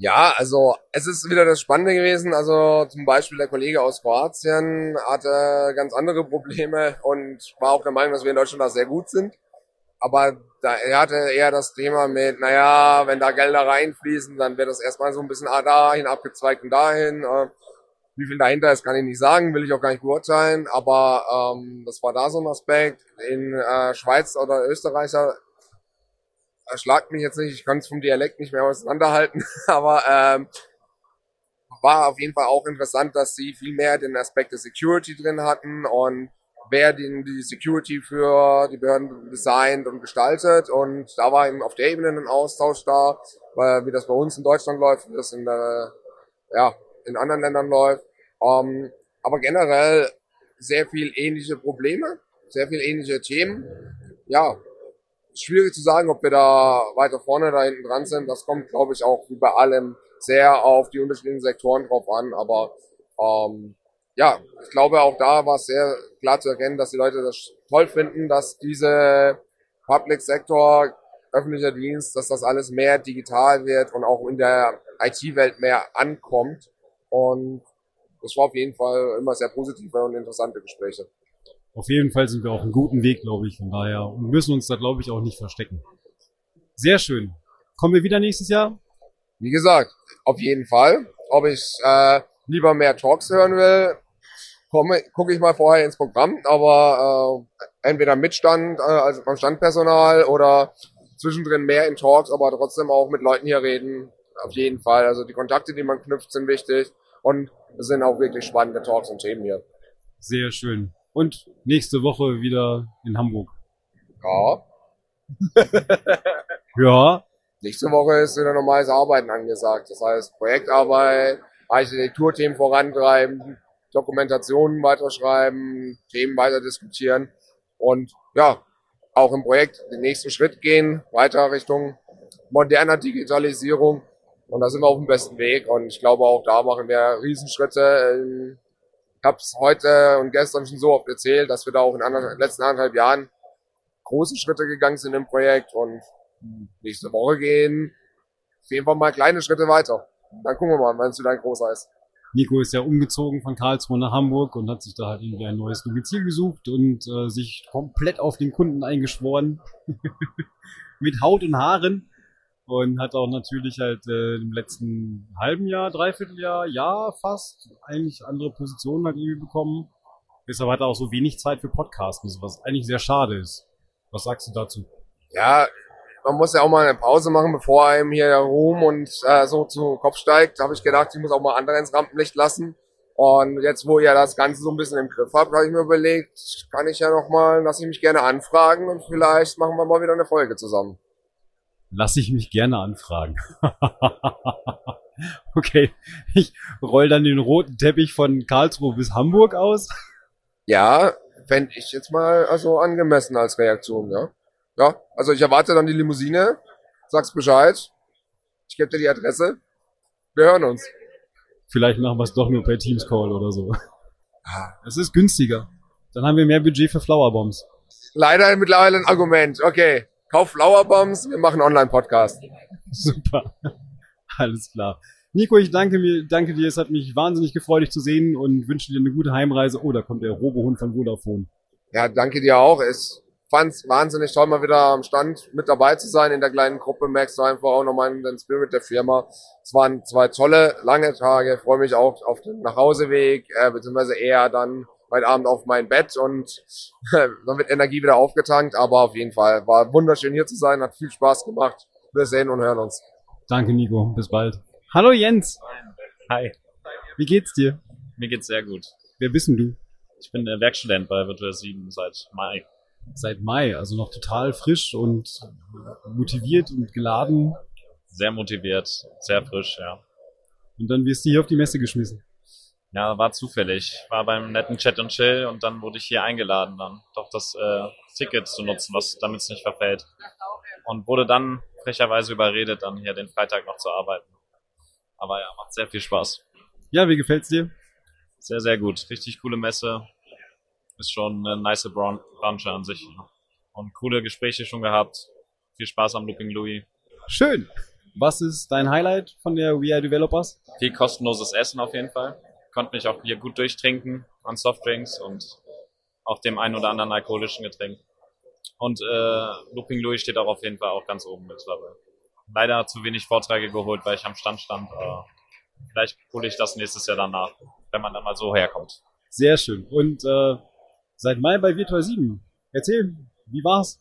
Ja, also es ist wieder das Spannende gewesen. Also zum Beispiel der Kollege aus Kroatien hatte ganz andere Probleme und war auch der Meinung, dass wir in Deutschland da sehr gut sind. Aber da, er hatte eher das Thema mit, naja, wenn da Gelder reinfließen, dann wird das erstmal so ein bisschen ah, dahin abgezweigt und dahin. Äh, wie viel dahinter ist, kann ich nicht sagen, will ich auch gar nicht beurteilen. Aber ähm, das war da so ein Aspekt. In äh, Schweiz oder Österreicher erschlagt mich jetzt nicht, ich kann es vom Dialekt nicht mehr auseinanderhalten, aber ähm, war auf jeden Fall auch interessant, dass sie viel mehr den Aspekt der Security drin hatten und wer den, die Security für die Behörden designt und gestaltet und da war eben auf der Ebene ein Austausch da, weil wie das bei uns in Deutschland läuft, wie das in der, ja, in anderen Ländern läuft. Ähm, aber generell sehr viel ähnliche Probleme, sehr viel ähnliche Themen. Ja, schwierig zu sagen, ob wir da weiter vorne oder hinten dran sind. Das kommt, glaube ich, auch wie bei allem sehr auf die unterschiedlichen Sektoren drauf an. Aber ähm, ja, ich glaube, auch da war es sehr klar zu erkennen, dass die Leute das toll finden, dass diese Public Sector, öffentlicher Dienst, dass das alles mehr digital wird und auch in der IT-Welt mehr ankommt. Und das war auf jeden Fall immer sehr positive und interessante Gespräche auf jeden Fall sind wir auf einem guten Weg, glaube ich, von daher. Und müssen uns da, glaube ich, auch nicht verstecken. Sehr schön. Kommen wir wieder nächstes Jahr? Wie gesagt, auf jeden Fall. Ob ich äh, lieber mehr Talks hören will, komme, gucke ich mal vorher ins Programm, aber äh, entweder mit Stand, äh, also beim Standpersonal oder zwischendrin mehr in Talks, aber trotzdem auch mit Leuten hier reden. Auf jeden Fall. Also die Kontakte, die man knüpft, sind wichtig und es sind auch wirklich spannende Talks und Themen hier. Sehr schön und nächste Woche wieder in Hamburg. Ja. ja. Nächste Woche ist wieder normales Arbeiten angesagt. Das heißt Projektarbeit, Architekturthemen vorantreiben, Dokumentationen weiterschreiben, Themen weiter diskutieren und ja, auch im Projekt den nächsten Schritt gehen, weiter Richtung moderner Digitalisierung. Und da sind wir auf dem besten Weg. Und ich glaube, auch da machen wir Riesenschritte ich habe es heute und gestern schon so oft erzählt, dass wir da auch in den letzten anderthalb Jahren große Schritte gegangen sind im Projekt und nächste Woche gehen auf jeden Fall mal kleine Schritte weiter. Dann gucken wir mal, wenn es wieder ein großer ist. Nico ist ja umgezogen von Karlsruhe nach Hamburg und hat sich da halt irgendwie ein neues Domizil gesucht und äh, sich komplett auf den Kunden eingeschworen. Mit Haut und Haaren und hat auch natürlich halt äh, im letzten halben Jahr, Dreivierteljahr, Jahr fast eigentlich andere Positionen halt irgendwie bekommen. Deshalb hat er auch so wenig Zeit für Podcasten, was eigentlich sehr schade ist. Was sagst du dazu? Ja, man muss ja auch mal eine Pause machen, bevor einem hier der Ruhm und äh, so zu Kopf steigt. Da habe ich gedacht, ich muss auch mal andere ins Rampenlicht lassen. Und jetzt, wo ihr das Ganze so ein bisschen im Griff habt, habe ich mir überlegt, kann ich ja noch mal, lasse ich mich gerne anfragen und vielleicht machen wir mal wieder eine Folge zusammen lasse ich mich gerne anfragen. okay, ich roll dann den roten Teppich von Karlsruhe bis Hamburg aus. Ja, fände ich jetzt mal also angemessen als Reaktion, ja. Ja, also ich erwarte dann die Limousine, sag's Bescheid, ich gebe dir die Adresse, wir hören uns. Vielleicht machen wir es doch nur per Teams Call oder so. Es ist günstiger. Dann haben wir mehr Budget für Flowerbombs. Leider mittlerweile ein Argument, okay. Kauf Flowerbombs, wir machen Online-Podcast. Super. Alles klar. Nico, ich danke, mir, danke dir. Es hat mich wahnsinnig gefreut, dich zu sehen und wünsche dir eine gute Heimreise. Oh, da kommt der Robohund von Vodafone. Ja, danke dir auch. Ich fand's wahnsinnig toll, mal wieder am Stand mit dabei zu sein in der kleinen Gruppe. Merkst du einfach auch nochmal den Spirit der Firma. Es waren zwei tolle, lange Tage. Ich freue mich auch auf den Nachhauseweg, äh, beziehungsweise eher dann heute Abend auf mein Bett und dann wird Energie wieder aufgetankt. Aber auf jeden Fall war wunderschön hier zu sein, hat viel Spaß gemacht. Wir sehen und hören uns. Danke, Nico. Bis bald. Hallo, Jens. Hi. Wie geht's dir? Mir geht's sehr gut. Wer bist denn du? Ich bin der Werkstudent bei Virtual 7 seit Mai. Seit Mai, also noch total frisch und motiviert und geladen. Sehr motiviert, sehr frisch, ja. Und dann wirst du hier auf die Messe geschmissen. Ja, war zufällig. War beim netten Chat und Chill und dann wurde ich hier eingeladen, dann doch das äh, Ticket zu nutzen, was damit es nicht verfällt. Und wurde dann frecherweise überredet, dann hier den Freitag noch zu arbeiten. Aber ja, macht sehr viel Spaß. Ja, wie gefällt's dir? Sehr, sehr gut. Richtig coole Messe. Ist schon eine nice Bran- Branche an sich. Und coole Gespräche schon gehabt. Viel Spaß am Looping Louis. Schön. Was ist dein Highlight von der We Are Developers? Viel kostenloses Essen auf jeden Fall. Konnte mich auch hier gut durchtrinken an Softdrinks und auch dem ein oder anderen alkoholischen Getränk. Und äh, Looping Louis steht auch auf jeden Fall auch ganz oben mit dabei. Leider zu wenig Vorträge geholt, weil ich am Stand stand. Aber vielleicht hole ich das nächstes Jahr danach, wenn man dann mal so herkommt. Sehr schön. Und äh, seit Mai bei Virtual 7. Erzähl, wie war's?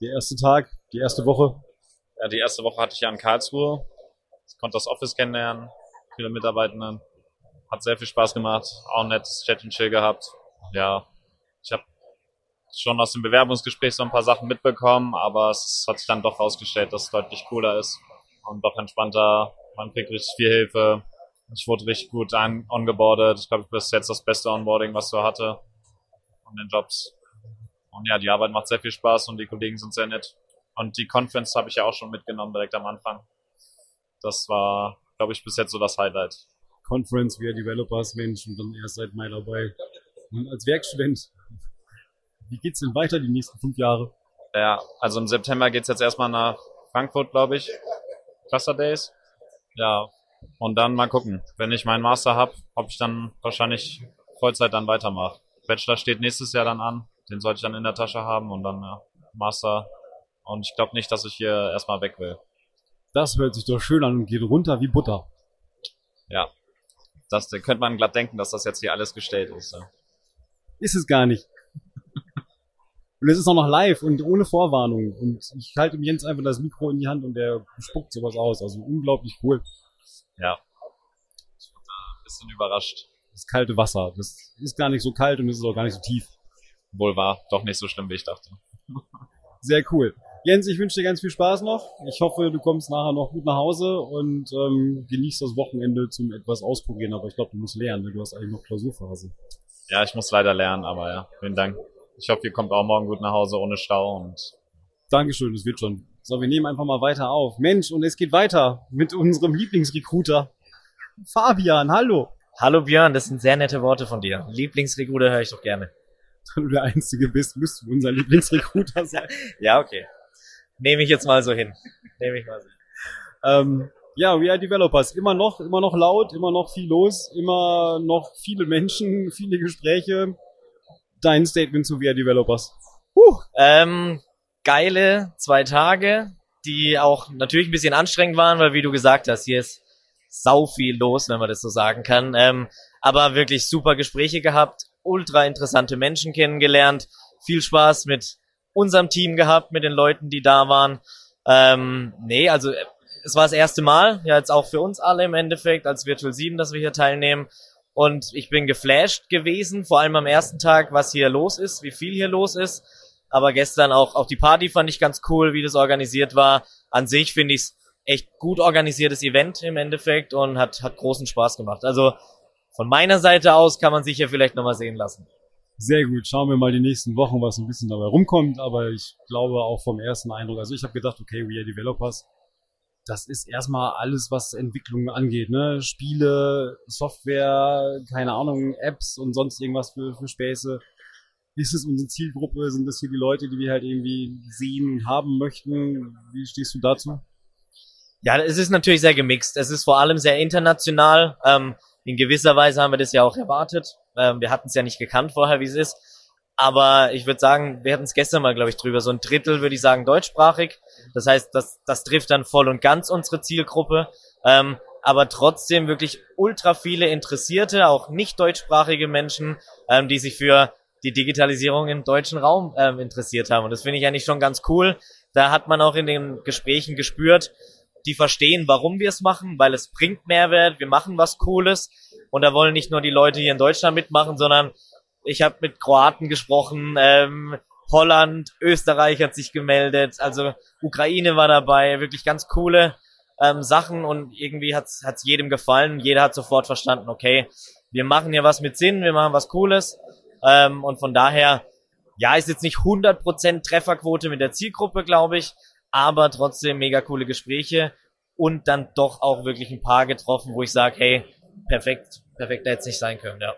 Der erste Tag, die erste Woche. Ja, die erste Woche hatte ich ja in Karlsruhe. Ich konnte das Office kennenlernen, viele Mitarbeitenden. Hat sehr viel Spaß gemacht, auch ein nettes Chat und Chill gehabt. Ja, ich habe schon aus dem Bewerbungsgespräch so ein paar Sachen mitbekommen, aber es hat sich dann doch herausgestellt, dass es deutlich cooler ist und doch entspannter. Man kriegt richtig viel Hilfe. Ich wurde richtig gut ongeboardet. Ich glaube, bis jetzt das beste Onboarding, was so hatte von den Jobs. Und ja, die Arbeit macht sehr viel Spaß und die Kollegen sind sehr nett. Und die Conference habe ich ja auch schon mitgenommen direkt am Anfang. Das war, glaube ich, bis jetzt so das Highlight. Conference, Are Developers, Mensch, und dann erst seit Mai dabei. Und als Werkstudent, wie geht's denn weiter die nächsten fünf Jahre? Ja, also im September geht's jetzt erstmal nach Frankfurt, glaube ich. Cluster Days. Ja, und dann mal gucken. Wenn ich meinen Master hab, ob ich dann wahrscheinlich Vollzeit dann weitermache. Bachelor steht nächstes Jahr dann an. Den sollte ich dann in der Tasche haben und dann ja, Master. Und ich glaube nicht, dass ich hier erstmal weg will. Das hört sich doch schön an und geht runter wie Butter. Ja. Das da könnte man glatt denken, dass das jetzt hier alles gestellt ist. Ja. Ist es gar nicht. Und es ist auch noch live und ohne Vorwarnung. Und ich halte dem Jens einfach das Mikro in die Hand und der spuckt sowas aus. Also unglaublich cool. ja. Ich bin da ein bisschen überrascht. Das kalte Wasser. Das ist gar nicht so kalt und es ist auch gar nicht so tief. Wohl war doch nicht so schlimm, wie ich dachte. Sehr cool. Jens, ich wünsche dir ganz viel Spaß noch. Ich hoffe, du kommst nachher noch gut nach Hause und ähm, genießt das Wochenende zum etwas ausprobieren. Aber ich glaube, du musst lernen, ne? du hast eigentlich noch Klausurphase. Ja, ich muss leider lernen, aber ja, vielen Dank. Ich hoffe, ihr kommt auch morgen gut nach Hause ohne Stau und Dankeschön, das wird schon. So, wir nehmen einfach mal weiter auf. Mensch, und es geht weiter mit unserem Lieblingsrecruiter. Fabian, hallo. Hallo Björn, das sind sehr nette Worte von dir. Lieblingsrecruiter höre ich doch gerne. Da du der Einzige bist, müsst du unser Lieblingsrecruiter sein. Ja, okay. Nehme ich jetzt mal so hin. Nehme ich mal so hin. Ähm, ja, We Are Developers. Immer noch, immer noch laut, immer noch viel los, immer noch viele Menschen, viele Gespräche. Dein Statement zu We Are Developers. Huh, ähm, geile zwei Tage, die auch natürlich ein bisschen anstrengend waren, weil wie du gesagt hast, hier ist sau viel los, wenn man das so sagen kann. Ähm, aber wirklich super Gespräche gehabt, ultra interessante Menschen kennengelernt, viel Spaß mit unserem Team gehabt, mit den Leuten, die da waren. Ähm, nee, also äh, es war das erste Mal, ja jetzt auch für uns alle im Endeffekt, als Virtual 7, dass wir hier teilnehmen. Und ich bin geflasht gewesen, vor allem am ersten Tag, was hier los ist, wie viel hier los ist. Aber gestern auch, auch die Party fand ich ganz cool, wie das organisiert war. An sich finde ich es echt gut organisiertes Event im Endeffekt und hat, hat großen Spaß gemacht. Also von meiner Seite aus kann man sich hier vielleicht nochmal sehen lassen. Sehr gut. Schauen wir mal die nächsten Wochen, was ein bisschen dabei rumkommt. Aber ich glaube auch vom ersten Eindruck, also ich habe gedacht, okay, We Are Developers, das ist erstmal alles, was Entwicklung angeht, ne? Spiele, Software, keine Ahnung, Apps und sonst irgendwas für, für Späße. Ist es unsere Zielgruppe? Sind das hier die Leute, die wir halt irgendwie sehen haben möchten? Wie stehst du dazu? Ja, es ist natürlich sehr gemixt. Es ist vor allem sehr international. Ähm, in gewisser Weise haben wir das ja auch erwartet. Ähm, wir hatten es ja nicht gekannt vorher, wie es ist. Aber ich würde sagen, wir hatten es gestern mal, glaube ich, drüber. So ein Drittel, würde ich sagen, deutschsprachig. Das heißt, das, das trifft dann voll und ganz unsere Zielgruppe. Ähm, aber trotzdem wirklich ultra viele Interessierte, auch nicht deutschsprachige Menschen, ähm, die sich für die Digitalisierung im deutschen Raum ähm, interessiert haben. Und das finde ich eigentlich schon ganz cool. Da hat man auch in den Gesprächen gespürt, die verstehen, warum wir es machen, weil es bringt Mehrwert, wir machen was Cooles. Und da wollen nicht nur die Leute hier in Deutschland mitmachen, sondern ich habe mit Kroaten gesprochen, ähm, Holland, Österreich hat sich gemeldet, also Ukraine war dabei, wirklich ganz coole ähm, Sachen und irgendwie hat's hat's jedem gefallen. Jeder hat sofort verstanden, okay, wir machen hier was mit Sinn, wir machen was Cooles. Ähm, und von daher, ja, ist jetzt nicht 100% Trefferquote mit der Zielgruppe, glaube ich, aber trotzdem mega coole Gespräche und dann doch auch wirklich ein paar getroffen, wo ich sage, hey, perfekt, perfekt hätte es nicht sein können, ja.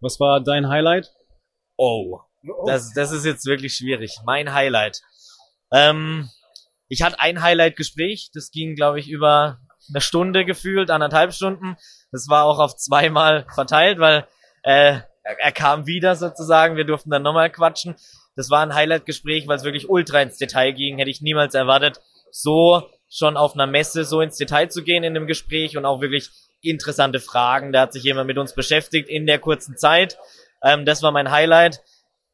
Was war dein Highlight? Oh, das, das ist jetzt wirklich schwierig. Mein Highlight. Ähm, ich hatte ein Highlight-Gespräch, das ging, glaube ich, über eine Stunde gefühlt, anderthalb Stunden. Das war auch auf zweimal verteilt, weil äh, er, er kam wieder sozusagen, wir durften dann nochmal quatschen. Das war ein Highlight-Gespräch, weil es wirklich ultra ins Detail ging, hätte ich niemals erwartet, so schon auf einer Messe so ins Detail zu gehen in dem Gespräch und auch wirklich interessante Fragen. Da hat sich jemand mit uns beschäftigt in der kurzen Zeit. Ähm, das war mein Highlight.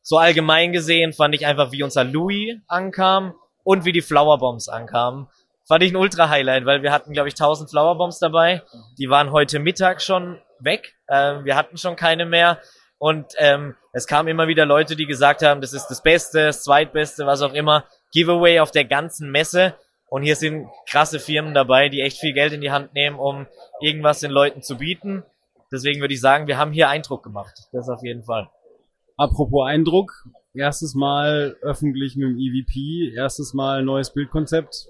So allgemein gesehen fand ich einfach, wie unser Louis ankam und wie die Flowerbombs ankamen. Fand ich ein Ultra-Highlight, weil wir hatten, glaube ich, 1000 Flowerbombs dabei. Die waren heute Mittag schon weg. Ähm, wir hatten schon keine mehr. Und ähm, es kamen immer wieder Leute, die gesagt haben, das ist das Beste, das Zweitbeste, was auch immer. Giveaway auf der ganzen Messe. Und hier sind krasse Firmen dabei, die echt viel Geld in die Hand nehmen, um irgendwas den Leuten zu bieten. Deswegen würde ich sagen, wir haben hier Eindruck gemacht. Das auf jeden Fall. Apropos Eindruck, erstes Mal öffentlich mit dem EVP, erstes Mal neues Bildkonzept.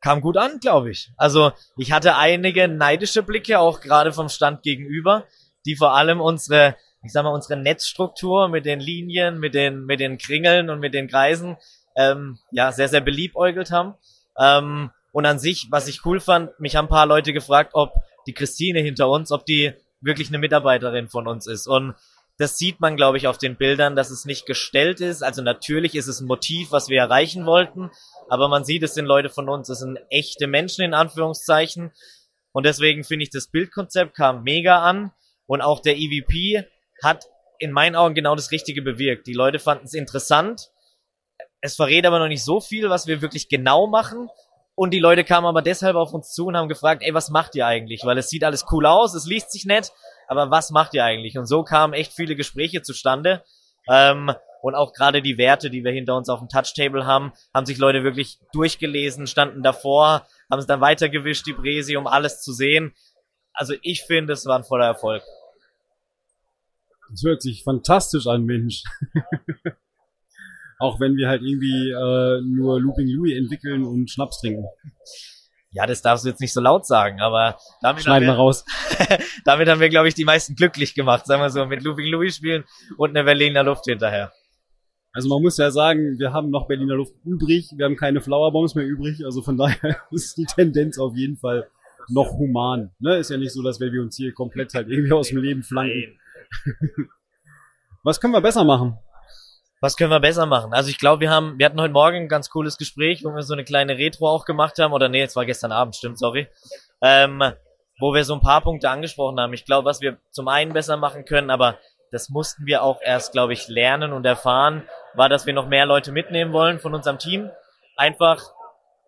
Kam gut an, glaube ich. Also ich hatte einige neidische Blicke, auch gerade vom Stand gegenüber, die vor allem unsere, ich sag mal, unsere Netzstruktur mit den Linien, mit den, mit den Kringeln und mit den Kreisen, ähm, ja, sehr, sehr beliebäugelt haben. Ähm, und an sich, was ich cool fand, mich haben ein paar Leute gefragt, ob die Christine hinter uns, ob die wirklich eine Mitarbeiterin von uns ist. Und das sieht man, glaube ich, auf den Bildern, dass es nicht gestellt ist. Also natürlich ist es ein Motiv, was wir erreichen wollten, aber man sieht, es sind Leute von uns, es sind echte Menschen in Anführungszeichen. Und deswegen finde ich, das Bildkonzept kam mega an und auch der EVP hat in meinen Augen genau das Richtige bewirkt. Die Leute fanden es interessant. Es verrät aber noch nicht so viel, was wir wirklich genau machen. Und die Leute kamen aber deshalb auf uns zu und haben gefragt, ey, was macht ihr eigentlich? Weil es sieht alles cool aus, es liest sich nett, aber was macht ihr eigentlich? Und so kamen echt viele Gespräche zustande. Ähm, und auch gerade die Werte, die wir hinter uns auf dem Touchtable haben, haben sich Leute wirklich durchgelesen, standen davor, haben es dann weitergewischt, die Präsi, um alles zu sehen. Also ich finde, es war ein voller Erfolg. Das hört sich fantastisch an, Mensch. Auch wenn wir halt irgendwie äh, nur Looping Louis entwickeln und Schnaps trinken. Ja, das darfst du jetzt nicht so laut sagen, aber damit Schneiden wir haben wir, raus. damit haben wir, glaube ich, die meisten glücklich gemacht, sagen wir so, mit Looping Louis spielen und eine Berliner Luft hinterher. Also man muss ja sagen, wir haben noch Berliner Luft übrig, wir haben keine Flowerbombs mehr übrig, also von daher ist die Tendenz auf jeden Fall noch human. Ne? Ist ja nicht so, dass wir uns hier komplett halt irgendwie aus dem Leben flanken. Was können wir besser machen? Was können wir besser machen? Also ich glaube, wir haben, wir hatten heute Morgen ein ganz cooles Gespräch, wo wir so eine kleine Retro auch gemacht haben, oder nee, es war gestern Abend, stimmt, sorry. Ähm, wo wir so ein paar Punkte angesprochen haben. Ich glaube, was wir zum einen besser machen können, aber das mussten wir auch erst, glaube ich, lernen und erfahren, war, dass wir noch mehr Leute mitnehmen wollen von unserem Team. Einfach,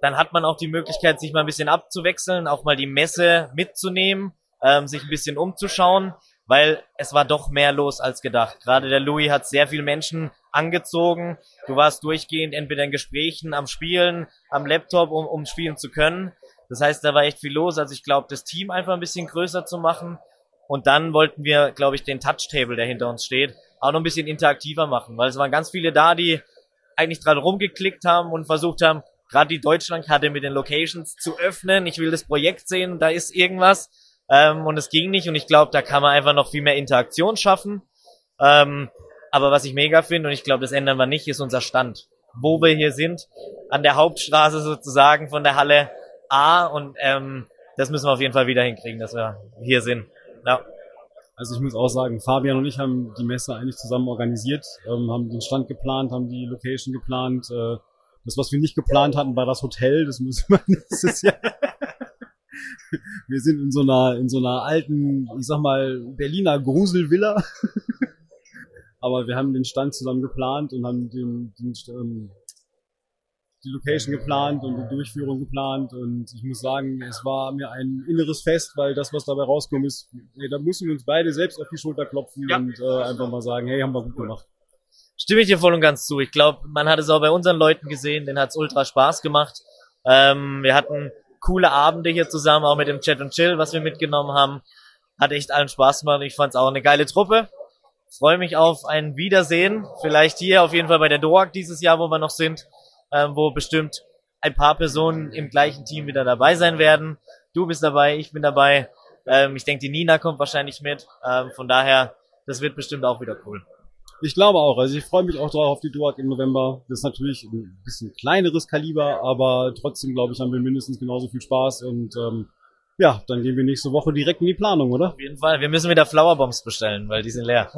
dann hat man auch die Möglichkeit, sich mal ein bisschen abzuwechseln, auch mal die Messe mitzunehmen, ähm, sich ein bisschen umzuschauen, weil es war doch mehr los als gedacht. Gerade der Louis hat sehr viele Menschen angezogen. Du warst durchgehend entweder in Gesprächen, am Spielen, am Laptop, um, um spielen zu können. Das heißt, da war echt viel los. Also ich glaube, das Team einfach ein bisschen größer zu machen. Und dann wollten wir, glaube ich, den Touchtable, der hinter uns steht, auch noch ein bisschen interaktiver machen, weil es waren ganz viele da, die eigentlich dran rumgeklickt haben und versucht haben, gerade die Deutschlandkarte mit den Locations zu öffnen. Ich will das Projekt sehen, da ist irgendwas. Ähm, und es ging nicht. Und ich glaube, da kann man einfach noch viel mehr Interaktion schaffen. Ähm, aber was ich mega finde, und ich glaube, das ändern wir nicht, ist unser Stand. Wo wir hier sind, an der Hauptstraße sozusagen von der Halle A. Und ähm, das müssen wir auf jeden Fall wieder hinkriegen, dass wir hier sind. Ja. Also ich muss auch sagen, Fabian und ich haben die Messe eigentlich zusammen organisiert, ähm, haben den Stand geplant, haben die Location geplant. Äh, das, was wir nicht geplant hatten, war das Hotel. Das müssen wir nächstes Jahr. wir sind in so einer in so einer alten, ich sag mal Berliner Gruselvilla. Aber wir haben den Stand zusammen geplant und haben den, den ähm, die Location geplant und die Durchführung geplant und ich muss sagen, es war mir ein inneres Fest, weil das, was dabei rauskommt, ist, ey, da müssen wir uns beide selbst auf die Schulter klopfen Ja. und äh, einfach mal sagen, hey, haben wir gut gemacht. Stimme ich dir voll und ganz zu. Ich glaube, man hat es auch bei unseren Leuten gesehen, denen hat's ultra Spaß gemacht. Ähm, wir hatten coole Abende hier zusammen, auch mit dem Chat und Chill, was wir mitgenommen haben. Hat echt allen Spaß gemacht. Ich fand es auch eine geile Truppe. Freue mich auf ein Wiedersehen. Vielleicht hier auf jeden Fall bei der DOAG dieses Jahr, wo wir noch sind, ähm, wo bestimmt ein paar Personen im gleichen Team wieder dabei sein werden. Du bist dabei, ich bin dabei. Ähm, ich denke, die Nina kommt wahrscheinlich mit. Ähm, von daher, das wird bestimmt auch wieder cool. Ich glaube auch. Also ich freue mich auch drauf auf die Duak im November. Das ist natürlich ein bisschen kleineres Kaliber, aber trotzdem, glaube ich, haben wir mindestens genauso viel Spaß. Und ähm, ja, dann gehen wir nächste Woche direkt in die Planung, oder? Auf jeden Fall. Wir müssen wieder Flowerbombs bestellen, weil die sind leer.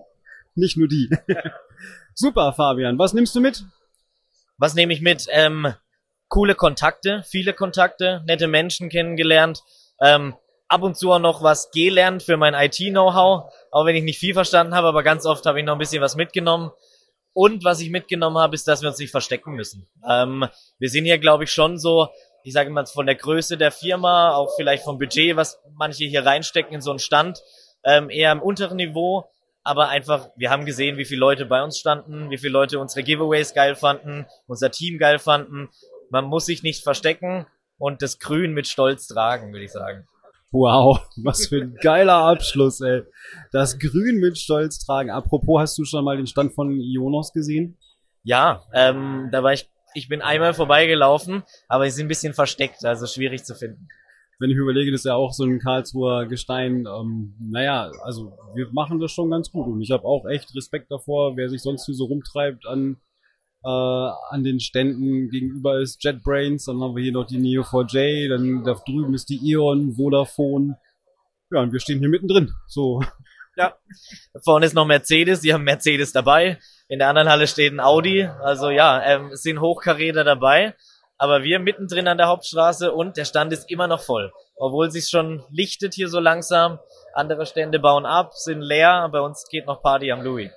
Nicht nur die. Super, Fabian. Was nimmst du mit? Was nehme ich mit? Ähm, coole Kontakte, viele Kontakte, nette Menschen kennengelernt. Ähm, ab und zu auch noch was gelernt für mein IT-Know-how, auch wenn ich nicht viel verstanden habe, aber ganz oft habe ich noch ein bisschen was mitgenommen. Und was ich mitgenommen habe, ist, dass wir uns nicht verstecken müssen. Ähm, wir sind hier, glaube ich, schon so, ich sage mal, von der Größe der Firma, auch vielleicht vom Budget, was manche hier reinstecken in so einen Stand, ähm, eher im unteren Niveau. Aber einfach, wir haben gesehen, wie viele Leute bei uns standen, wie viele Leute unsere Giveaways geil fanden, unser Team geil fanden. Man muss sich nicht verstecken und das Grün mit Stolz tragen, würde ich sagen. Wow, was für ein geiler Abschluss, ey. Das Grün mit Stolz tragen. Apropos, hast du schon mal den Stand von Ionos gesehen? Ja, ähm, da war ich, ich bin einmal vorbeigelaufen, aber sie sind ein bisschen versteckt, also schwierig zu finden. Wenn ich überlege, das ist ja auch so ein Karlsruher Gestein. Ähm, naja, also wir machen das schon ganz gut und ich habe auch echt Respekt davor, wer sich sonst hier so rumtreibt an äh, an den Ständen gegenüber ist JetBrains, dann haben wir hier noch die Neo4j, dann da drüben ist die Eon, Vodafone. Ja, und wir stehen hier mittendrin. So. Ja. Vorne ist noch Mercedes, die haben Mercedes dabei. In der anderen Halle steht ein Audi. Also ja, ähm, es sind Hochkaräter dabei. Aber wir mittendrin an der Hauptstraße und der Stand ist immer noch voll. Obwohl sich schon lichtet hier so langsam. Andere Stände bauen ab, sind leer. Bei uns geht noch Party am Louis.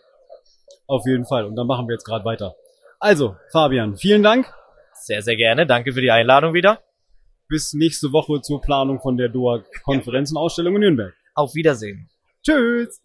Auf jeden Fall. Und dann machen wir jetzt gerade weiter. Also, Fabian, vielen Dank. Sehr, sehr gerne. Danke für die Einladung wieder. Bis nächste Woche zur Planung von der DOA-Konferenz und Ausstellung in Nürnberg. Auf Wiedersehen. Tschüss.